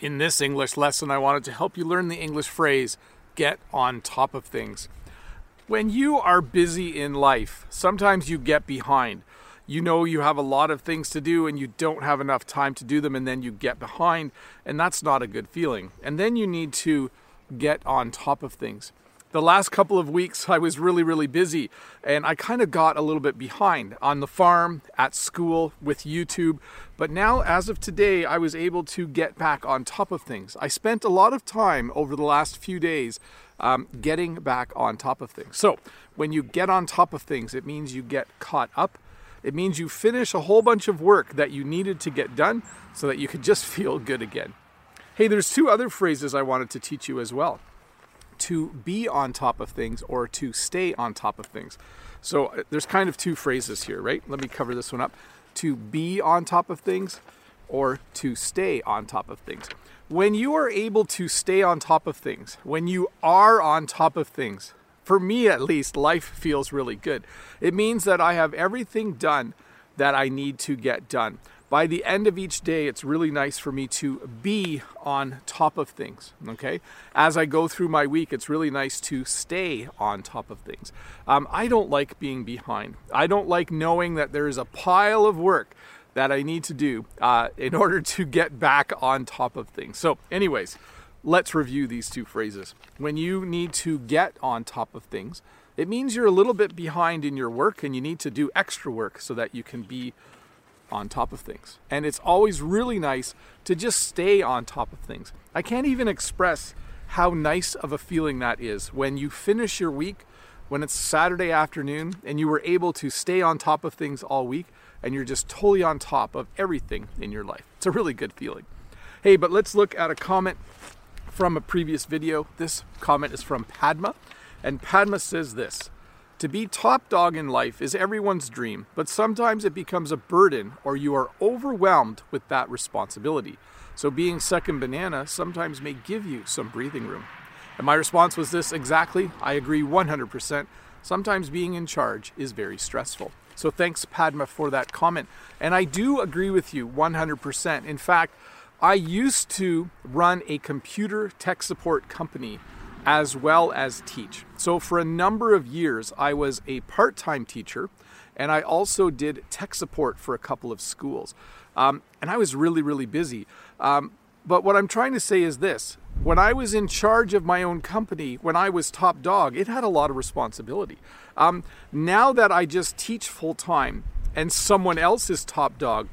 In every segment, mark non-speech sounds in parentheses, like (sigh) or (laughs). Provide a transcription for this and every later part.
In this English lesson, I wanted to help you learn the English phrase get on top of things. When you are busy in life, sometimes you get behind. You know you have a lot of things to do and you don't have enough time to do them, and then you get behind, and that's not a good feeling. And then you need to get on top of things the last couple of weeks I was really, really busy and I kind of got a little bit behind on the farm, at school, with YouTube. But now, as of today, I was able to get back on top of things. I spent a lot of time over the last few days um, getting back on top of things. So, when you get on top of things, it means you get caught up. It means you finish a whole bunch of work that you needed to get done so that you could just (laughs) feel good again. Hey, there's two other phrases I wanted to teach you as well to be on top of things or to stay on top of things. So uh, there's kind of two phrases here, right? Let me cover this one up. To be on top of things or to stay on top of things. When you are able to stay on top of things, when you are on top of things, for me at least, life feels really good. It means that I have everything done that I need to get done by the end of each day, it's really nice for me to be on top of things. Okay, as I go through my week, it's really nice to stay on top of things. Um, I don't like being behind. I don't like knowing that there is a pile of work that I need to do uh, in (laughs) order to get back on top of things. So, anyways, let's review these two phrases. When you need to get on top of things, it means you're a little bit behind in your work and you need to do extra work so that you can be on top of things. And it's always really nice to just stay on top of things. I can't even express how nice of a feeling that is when you finish your week, when it's Saturday afternoon, and you were able to stay on top of things all week, and you're just totally on top of everything in your life. It's a really good feeling. Hey, but let's look at a comment from a previous video. This comment is from Padma, and Padma says this to be top dog in life is everyone's dream, but sometimes it becomes a burden or you are overwhelmed with that responsibility. So being second banana sometimes may give you some breathing room. And my response was this exactly. I agree 100%. Sometimes being in charge is very stressful. So thanks, Padma, for that comment. And I do agree with you 100%. In fact, I used to run a computer tech support company as well as teach. So, for a number of years, I was a part time teacher and I also did tech support for a couple of schools. Um, and I was really, really busy. Um, but what I'm trying to say is this when I was in charge of my own company, when I was top dog, it had a lot of responsibility. Um, now that I just teach full time and someone else is top dog,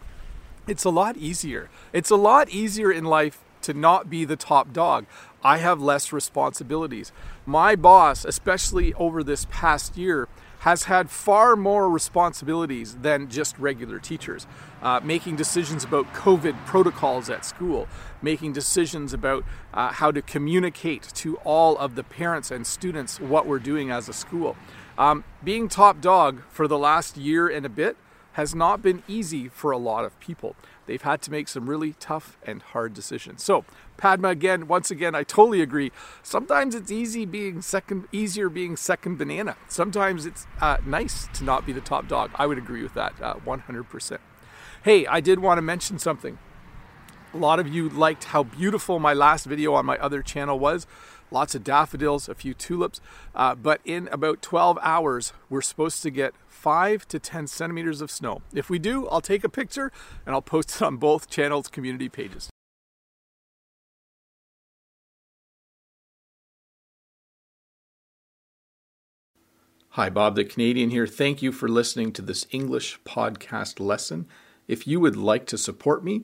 it's a lot easier. It's a lot easier in life to not be the top dog. I have less responsibilities. My boss, especially over this past year, has had far more responsibilities than just regular teachers. Uh, making decisions about COVID protocols at school, making decisions about uh, how to communicate to all of the parents and students what we're doing as a school. Um, being top dog for the last year and a bit has not been easy for a lot of people they've had to make some really tough and hard decisions. So, Padma, again, once again, I totally agree. Sometimes it's easy being second, easier being second banana. Sometimes it's uh, nice to not be the top dog. I would agree with that uh, 100%. Hey, I did want to mention something. A lot of you liked how beautiful my last video on my other channel was lots of daffodils, a few tulips. Uh, but in about 12 hours, we're supposed to get 5 to 10 centimeters of snow. If we do, I'll take a picture and I'll post it on both channels' community pages. Hi, Bob the Canadian here. Thank you for listening to this English podcast lesson. If you would like to support me,